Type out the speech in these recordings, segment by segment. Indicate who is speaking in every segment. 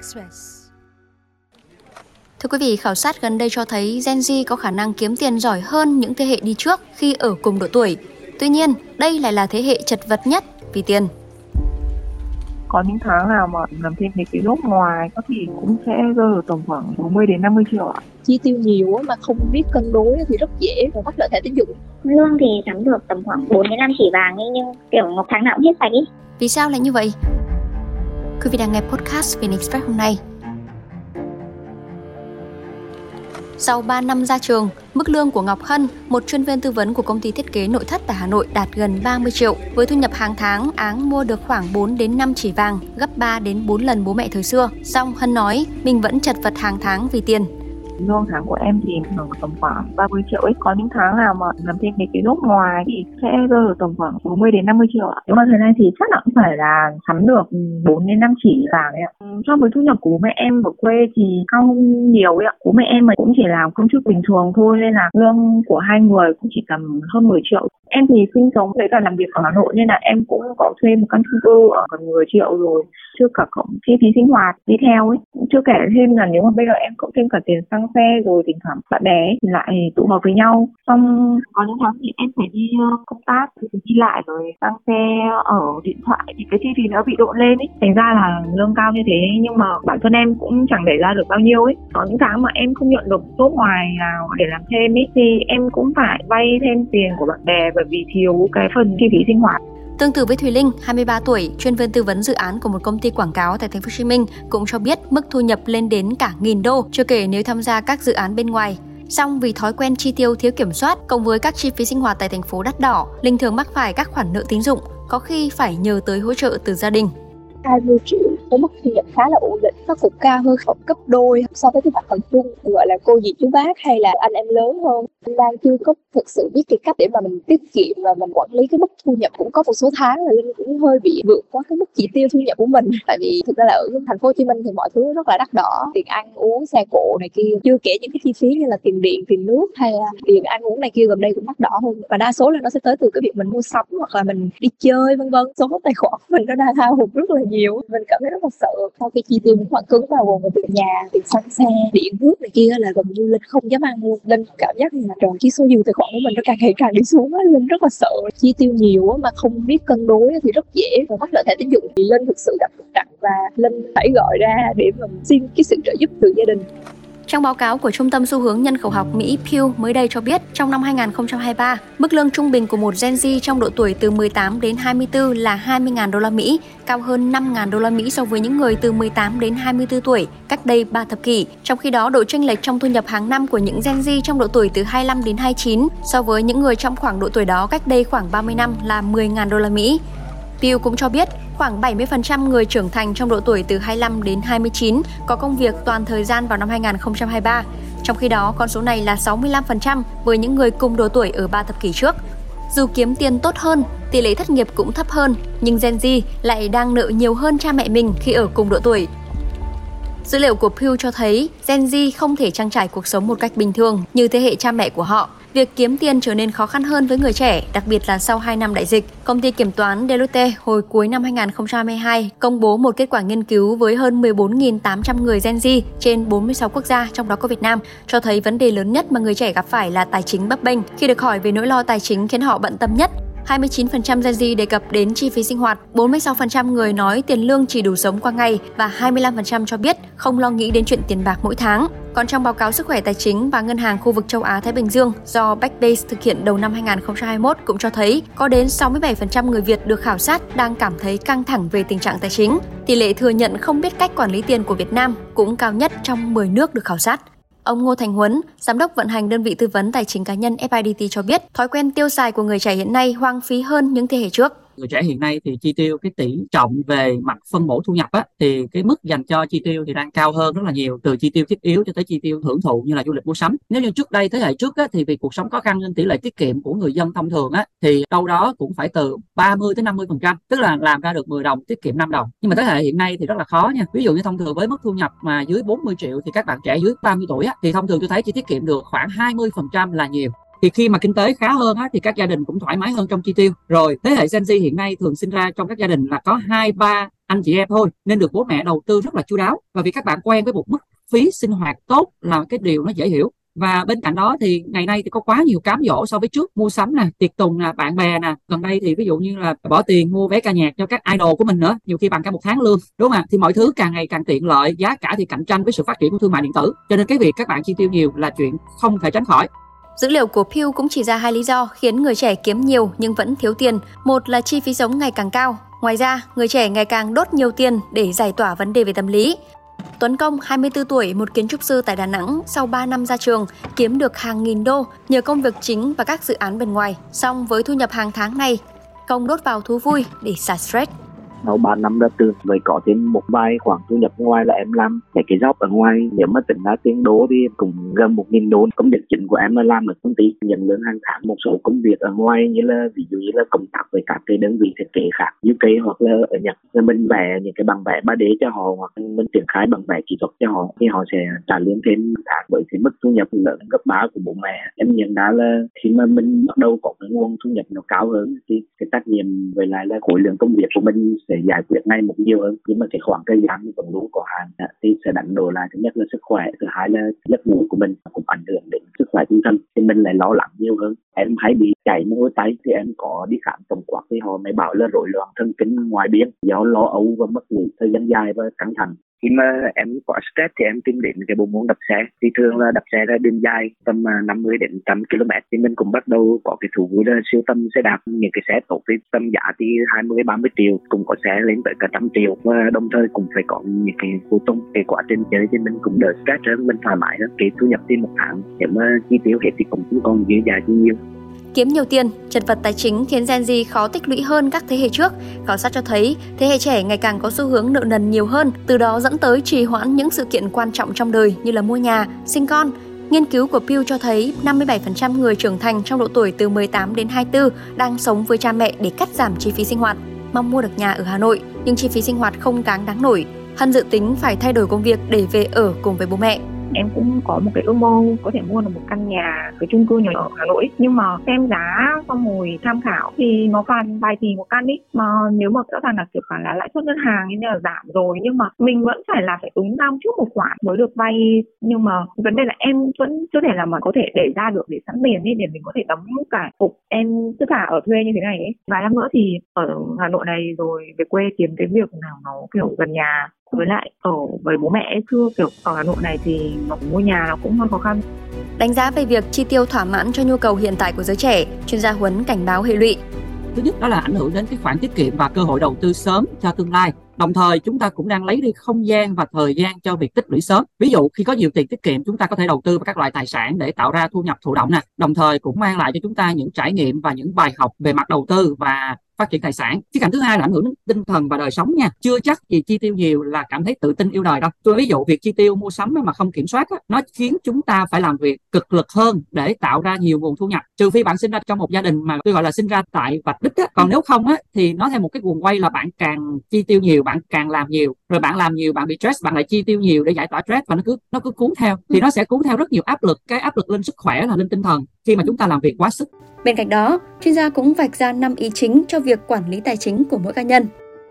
Speaker 1: Express. Thưa quý vị, khảo sát gần đây cho thấy Gen Z có khả năng kiếm tiền giỏi hơn những thế hệ đi trước khi ở cùng độ tuổi. Tuy nhiên, đây lại là thế hệ chật vật nhất vì tiền.
Speaker 2: Có những tháng nào mà làm thêm mấy cái gốc ngoài có thì cũng sẽ rơi ở tầm khoảng 40 đến 50 triệu ạ.
Speaker 3: Chi tiêu nhiều mà không biết cân đối thì rất dễ và mắc lợi thẻ tín dụng.
Speaker 4: Lương thì sắm được tầm khoảng 4 đến 5 chỉ vàng ấy nhưng kiểu một tháng nào cũng hết sạch ý
Speaker 1: vì sao lại như vậy quý vị đang nghe podcast VN Express hôm nay Sau 3 năm ra trường, mức lương của Ngọc Hân, một chuyên viên tư vấn của công ty thiết kế nội thất tại Hà Nội đạt gần 30 triệu. Với thu nhập hàng tháng, Áng mua được khoảng 4 đến 5 chỉ vàng, gấp 3 đến 4 lần bố mẹ thời xưa. Song Hân nói mình vẫn chật vật hàng tháng vì tiền
Speaker 2: lương tháng của em thì tầm khoảng 30 triệu ấy. Có những tháng nào mà làm thêm mấy cái gốc ngoài thì sẽ rơi ở tầm khoảng 40 đến 50 triệu ạ. Nếu mà thời nay thì chắc là cũng phải là sắm được 4 đến 5 chỉ vàng ấy ạ. So với thu nhập của mẹ em ở quê thì cao hơn nhiều ấy ạ. Bố mẹ em mà cũng chỉ làm công chức bình thường thôi nên là lương của hai người cũng chỉ tầm hơn 10 triệu. Em thì sinh sống với cả làm việc ở Hà Nội nên là em cũng có thuê một căn chung cư ở gần 10 triệu rồi chưa cả cộng chi phí sinh hoạt đi theo ấy. Chưa kể thêm là nếu mà bây giờ em cộng thêm cả tiền xăng xe rồi thỉnh thoảng bạn bè thì lại tụ họp với nhau. Xong có những tháng thì em phải đi ờ, công tác, thì đi lại rồi xăng xe ở điện thoại thì cái chi phí nó bị độ lên ấy. Thành ra là lương cao như thế nhưng mà bản thân em cũng chẳng để ra được bao nhiêu ấy. Có những tháng mà em không nhận được số ngoài nào để làm thêm ấy thì em cũng phải vay thêm tiền của bạn bè bởi vì thiếu cái phần chi phí sinh hoạt.
Speaker 1: Tương tự với Thùy Linh, 23 tuổi, chuyên viên tư vấn dự án của một công ty quảng cáo tại thành phố Hồ Chí Minh cũng cho biết mức thu nhập lên đến cả nghìn đô, chưa kể nếu tham gia các dự án bên ngoài. Song vì thói quen chi tiêu thiếu kiểm soát cộng với các chi phí sinh hoạt tại thành phố đắt đỏ, Linh thường mắc phải các khoản nợ tín dụng, có khi phải nhờ tới hỗ trợ từ gia đình.
Speaker 3: 20 triệu với mức thu nhập khá là ổn định nó cũng cao hơn khoảng gấp đôi so với cái mặt bằng chung, gọi là cô dì chú bác hay là anh em lớn hơn. Anh đang chưa có thực sự biết cái cách để mà mình tiết kiệm và mình quản lý cái mức thu nhập cũng có một số tháng là linh cũng hơi bị vượt quá cái mức chỉ tiêu thu nhập của mình. Tại vì thực ra là ở thành phố hồ chí minh thì mọi thứ rất là đắt đỏ, tiền ăn, uống, xe cộ này kia, chưa kể những cái chi phí như là tiền điện, tiền nước hay là tiền ăn uống này kia gần đây cũng đắt đỏ hơn. Và đa số là nó sẽ tới từ cái việc mình mua sắm hoặc là mình đi chơi, vân vân. Số tài khoản mình nó đang hao hụt rất là nhiều. Mình cảm thấy rất là sợ. Sau khi chi tiêu những khoản cứng bao gồm tiền nhà tiền xăng xe điện nước này kia là gần như linh không dám ăn luôn. Linh cảm giác là trời, chỉ số dư tài khoản của mình nó càng ngày càng đi xuống á. Linh rất là sợ. Chi tiêu nhiều mà không biết cân đối thì rất dễ và mắc lợi thẻ tín dụng. Thì linh thực sự gặp trục trặc và linh phải gọi ra để mà xin cái sự trợ giúp từ gia đình
Speaker 1: trong báo cáo của Trung tâm Xu hướng Nhân khẩu học Mỹ Pew mới đây cho biết, trong năm 2023, mức lương trung bình của một Gen Z trong độ tuổi từ 18 đến 24 là 20.000 đô la Mỹ, cao hơn 5.000 đô la Mỹ so với những người từ 18 đến 24 tuổi cách đây 3 thập kỷ. Trong khi đó, độ chênh lệch trong thu nhập hàng năm của những Gen Z trong độ tuổi từ 25 đến 29 so với những người trong khoảng độ tuổi đó cách đây khoảng 30 năm là 10.000 đô la Mỹ. Pew cũng cho biết khoảng 70% người trưởng thành trong độ tuổi từ 25 đến 29 có công việc toàn thời gian vào năm 2023. Trong khi đó, con số này là 65% với những người cùng độ tuổi ở 3 thập kỷ trước. Dù kiếm tiền tốt hơn, tỷ lệ thất nghiệp cũng thấp hơn, nhưng Gen Z lại đang nợ nhiều hơn cha mẹ mình khi ở cùng độ tuổi. Dữ liệu của Pew cho thấy Gen Z không thể trang trải cuộc sống một cách bình thường như thế hệ cha mẹ của họ Việc kiếm tiền trở nên khó khăn hơn với người trẻ, đặc biệt là sau 2 năm đại dịch. Công ty kiểm toán Deloitte hồi cuối năm 2022 công bố một kết quả nghiên cứu với hơn 14.800 người Gen Z trên 46 quốc gia, trong đó có Việt Nam, cho thấy vấn đề lớn nhất mà người trẻ gặp phải là tài chính bấp bênh. Khi được hỏi về nỗi lo tài chính khiến họ bận tâm nhất, 29% Gen Z đề cập đến chi phí sinh hoạt, 46% người nói tiền lương chỉ đủ sống qua ngày và 25% cho biết không lo nghĩ đến chuyện tiền bạc mỗi tháng. Còn trong báo cáo sức khỏe tài chính và ngân hàng khu vực châu Á Thái Bình Dương do Backbase thực hiện đầu năm 2021 cũng cho thấy có đến 67% người Việt được khảo sát đang cảm thấy căng thẳng về tình trạng tài chính. Tỷ lệ thừa nhận không biết cách quản lý tiền của Việt Nam cũng cao nhất trong 10 nước được khảo sát. Ông Ngô Thành Huấn, giám đốc vận hành đơn vị tư vấn tài chính cá nhân FIDT cho biết, thói quen tiêu xài của người trẻ hiện nay hoang phí hơn những thế hệ trước
Speaker 5: người trẻ hiện nay thì chi tiêu cái tỷ trọng về mặt phân bổ thu nhập á, thì cái mức dành cho chi tiêu thì đang cao hơn rất là nhiều, từ chi tiêu thiết yếu cho tới chi tiêu hưởng thụ như là du lịch mua sắm. Nếu như trước đây thế hệ trước á, thì vì cuộc sống khó khăn nên tỷ lệ tiết kiệm của người dân thông thường á, thì đâu đó cũng phải từ 30 tới 50 phần trăm, tức là làm ra được 10 đồng, tiết kiệm 5 đồng. Nhưng mà thế hệ hiện nay thì rất là khó nha. Ví dụ như thông thường với mức thu nhập mà dưới 40 triệu thì các bạn trẻ dưới 30 tuổi á, thì thông thường tôi thấy chỉ tiết kiệm được khoảng 20 phần trăm là nhiều thì khi mà kinh tế khá hơn á, thì các gia đình cũng thoải mái hơn trong chi tiêu. Rồi thế hệ Gen Z hiện nay thường sinh ra trong các gia đình là có hai ba anh chị em thôi nên được bố mẹ đầu tư rất là chu đáo. Và vì các bạn quen với một mức phí sinh hoạt tốt là cái điều nó dễ hiểu. Và bên cạnh đó thì ngày nay thì có quá nhiều cám dỗ so với trước mua sắm nè tiệc tùng nè bạn bè nè. Gần đây thì ví dụ như là bỏ tiền mua vé ca nhạc cho các idol của mình nữa nhiều khi bằng cả một tháng lương đúng không ạ? Thì mọi thứ càng ngày càng tiện lợi giá cả thì cạnh tranh với sự phát triển của thương mại điện tử. Cho nên cái việc các bạn chi tiêu nhiều là chuyện không thể tránh khỏi.
Speaker 1: Dữ liệu của Pew cũng chỉ ra hai lý do khiến người trẻ kiếm nhiều nhưng vẫn thiếu tiền. Một là chi phí sống ngày càng cao. Ngoài ra, người trẻ ngày càng đốt nhiều tiền để giải tỏa vấn đề về tâm lý. Tuấn Công, 24 tuổi, một kiến trúc sư tại Đà Nẵng, sau 3 năm ra trường, kiếm được hàng nghìn đô nhờ công việc chính và các dự án bên ngoài. Song với thu nhập hàng tháng này, Công đốt vào thú vui để xả stress
Speaker 6: sau 3 năm ra trường, vậy có thêm một vài khoản thu nhập ngoài là em làm mấy cái job ở ngoài. Nếu mà tính ra tiền đô thì cũng gần một nghìn đô. Công việc chính của em là làm ở công ty, nhận lương hàng tháng. Một số công việc ở ngoài như là, ví dụ như là công tác với các cái đơn vị thiết kế khác, như UK hoặc là ở Nhật. Là mình vẽ những cái bằng vẽ 3D cho họ, hoặc mình triển khai bằng vẽ kỹ thuật cho họ, thì họ sẽ trả lương thêm tháng với cái mức thu nhập lớn gấp ba của bố mẹ. Em nhận ra là khi mà mình bắt đầu có cái nguồn thu nhập nó cao hơn thì cái trách nhiệm về lại là khối lượng công việc của mình sẽ giải quyết ngay một nhiều hơn. Nhưng mà cái khoảng thời gian vẫn luôn có hạn. Thì sẽ đánh đổi lại. Thứ nhất là sức khỏe. Thứ hai là giấc ngủ của mình cũng ảnh hưởng đến sức khỏe tinh thần. Thì mình lại lo lắng nhiều hơn. Em hay bị chảy mũi tay thì em có đi khám tổng quát thì họ mới bảo là rối loạn thần kinh ngoài biên do lo âu và mất ngủ thời gian dài và căng thẳng khi mà em quá stress thì em tìm đến cái bộ môn đạp xe. Thì thường là đạp xe ra đường dài tầm à, 50 đến 100 km thì mình cũng bắt đầu có cái thú vui là siêu tâm xe đạp, những cái xe tốt thì tầm giá thì 20 30 triệu, cũng có xe lên tới cả trăm triệu. Và đồng thời cũng phải có những cái phụ tùng, cái quá trình chơi thì mình cũng đỡ stress hơn, mình thoải mái hơn, cái thu nhập thì một tháng. Nếu mà chi tiêu hết thì cũng không còn dư giả chi nhiều.
Speaker 1: Kiếm nhiều tiền, chật vật tài chính khiến Gen Z khó tích lũy hơn các thế hệ trước. Khảo sát cho thấy, thế hệ trẻ ngày càng có xu hướng nợ nần nhiều hơn, từ đó dẫn tới trì hoãn những sự kiện quan trọng trong đời như là mua nhà, sinh con. Nghiên cứu của Pew cho thấy 57% người trưởng thành trong độ tuổi từ 18 đến 24 đang sống với cha mẹ để cắt giảm chi phí sinh hoạt. Mong mua được nhà ở Hà Nội, nhưng chi phí sinh hoạt không đáng đáng nổi. Hân dự tính phải thay đổi công việc để về ở cùng với bố mẹ
Speaker 2: em cũng có một cái ước mơ có thể mua được một căn nhà cái chung cư nhỏ ở Hà Nội nhưng mà xem giá xong rồi tham khảo thì nó còn vài tỷ một căn ý mà nếu mà rõ ràng là kiểu khoản là lãi suất ngân hàng như là giảm rồi, nhưng mà mình vẫn phải là phải ứng năm trước một khoản mới được vay. Nhưng mà vấn đề là em vẫn chưa thể là mà có thể để ra được để sẵn tiền đi để mình có thể đóng cả cục em tất cả ở thuê như thế này ấy. Vài năm nữa thì ở Hà Nội này rồi, về quê kiếm cái việc nào nó kiểu gần nhà với lại ở với bố mẹ chưa kiểu ở Hà Nội này thì mà mua nhà nó cũng hơi khó khăn
Speaker 1: Đánh giá về việc chi tiêu thỏa mãn cho nhu cầu hiện tại của giới trẻ, chuyên gia Huấn cảnh báo hệ lụy.
Speaker 5: Thứ nhất đó là ảnh hưởng đến cái khoản tiết kiệm và cơ hội đầu tư sớm cho tương lai. Đồng thời chúng ta cũng đang lấy đi không gian và thời gian cho việc tích lũy sớm. Ví dụ khi có nhiều tiền tiết kiệm chúng ta có thể đầu tư vào các loại tài sản để tạo ra thu nhập thụ động nè. Đồng thời cũng mang lại cho chúng ta những trải nghiệm và những bài học về mặt đầu tư và phát triển tài sản. Cái cạnh thứ hai là ảnh hưởng đến tinh thần và đời sống nha. Chưa chắc gì chi tiêu nhiều là cảm thấy tự tin yêu đời đâu. Tôi ví dụ việc chi tiêu mua sắm mà không kiểm soát á, nó khiến chúng ta phải làm việc cực lực hơn để tạo ra nhiều nguồn thu nhập. Trừ phi bạn sinh ra trong một gia đình mà tôi gọi là sinh ra tại vạch đích á. còn nếu không á thì nó theo một cái guồng quay là bạn càng chi tiêu nhiều bạn càng làm nhiều. Rồi bạn làm nhiều bạn bị stress bạn lại chi tiêu nhiều để giải tỏa stress và nó cứ nó cứ cuốn theo. Thì nó sẽ cuốn theo rất nhiều áp lực. Cái áp lực lên sức khỏe là lên tinh thần khi mà chúng ta làm việc quá sức.
Speaker 1: Bên cạnh đó, chuyên gia cũng vạch ra 5 ý chính cho việc quản lý tài chính của mỗi cá nhân.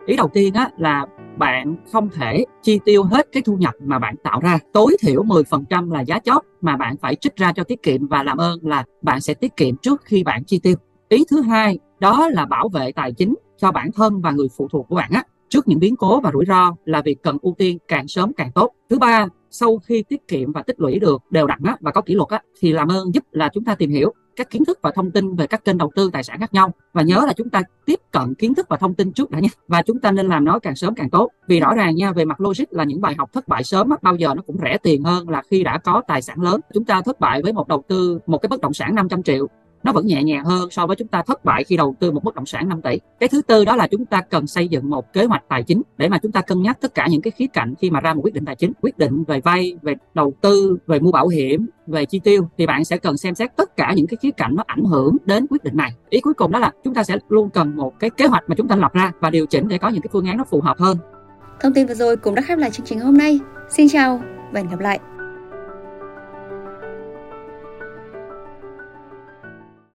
Speaker 5: Ý đầu tiên á, là bạn không thể chi tiêu hết cái thu nhập mà bạn tạo ra. Tối thiểu 10% là giá chót mà bạn phải trích ra cho tiết kiệm và làm ơn là bạn sẽ tiết kiệm trước khi bạn chi tiêu. Ý thứ hai đó là bảo vệ tài chính cho bản thân và người phụ thuộc của bạn á trước những biến cố và rủi ro là việc cần ưu tiên càng sớm càng tốt. Thứ ba, sau khi tiết kiệm và tích lũy được đều đặn á, và có kỷ luật á, thì làm ơn giúp là chúng ta tìm hiểu các kiến thức và thông tin về các kênh đầu tư tài sản khác nhau. Và nhớ là chúng ta tiếp cận kiến thức và thông tin trước đã nha và chúng ta nên làm nó càng sớm càng tốt. Vì rõ ràng nha, về mặt logic là những bài học thất bại sớm bao giờ nó cũng rẻ tiền hơn là khi đã có tài sản lớn. Chúng ta thất bại với một đầu tư, một cái bất động sản 500 triệu nó vẫn nhẹ nhàng hơn so với chúng ta thất bại khi đầu tư một bất động sản 5 tỷ. Cái thứ tư đó là chúng ta cần xây dựng một kế hoạch tài chính để mà chúng ta cân nhắc tất cả những cái khía cạnh khi mà ra một quyết định tài chính, quyết định về vay, về đầu tư, về mua bảo hiểm, về chi tiêu thì bạn sẽ cần xem xét tất cả những cái khía cạnh nó ảnh hưởng đến quyết định này. Ý cuối cùng đó là chúng ta sẽ luôn cần một cái kế hoạch mà chúng ta lập ra và điều chỉnh để có những cái phương án nó phù hợp hơn.
Speaker 1: Thông tin vừa rồi cũng đã khép lại chương trình hôm nay. Xin chào và hẹn gặp lại.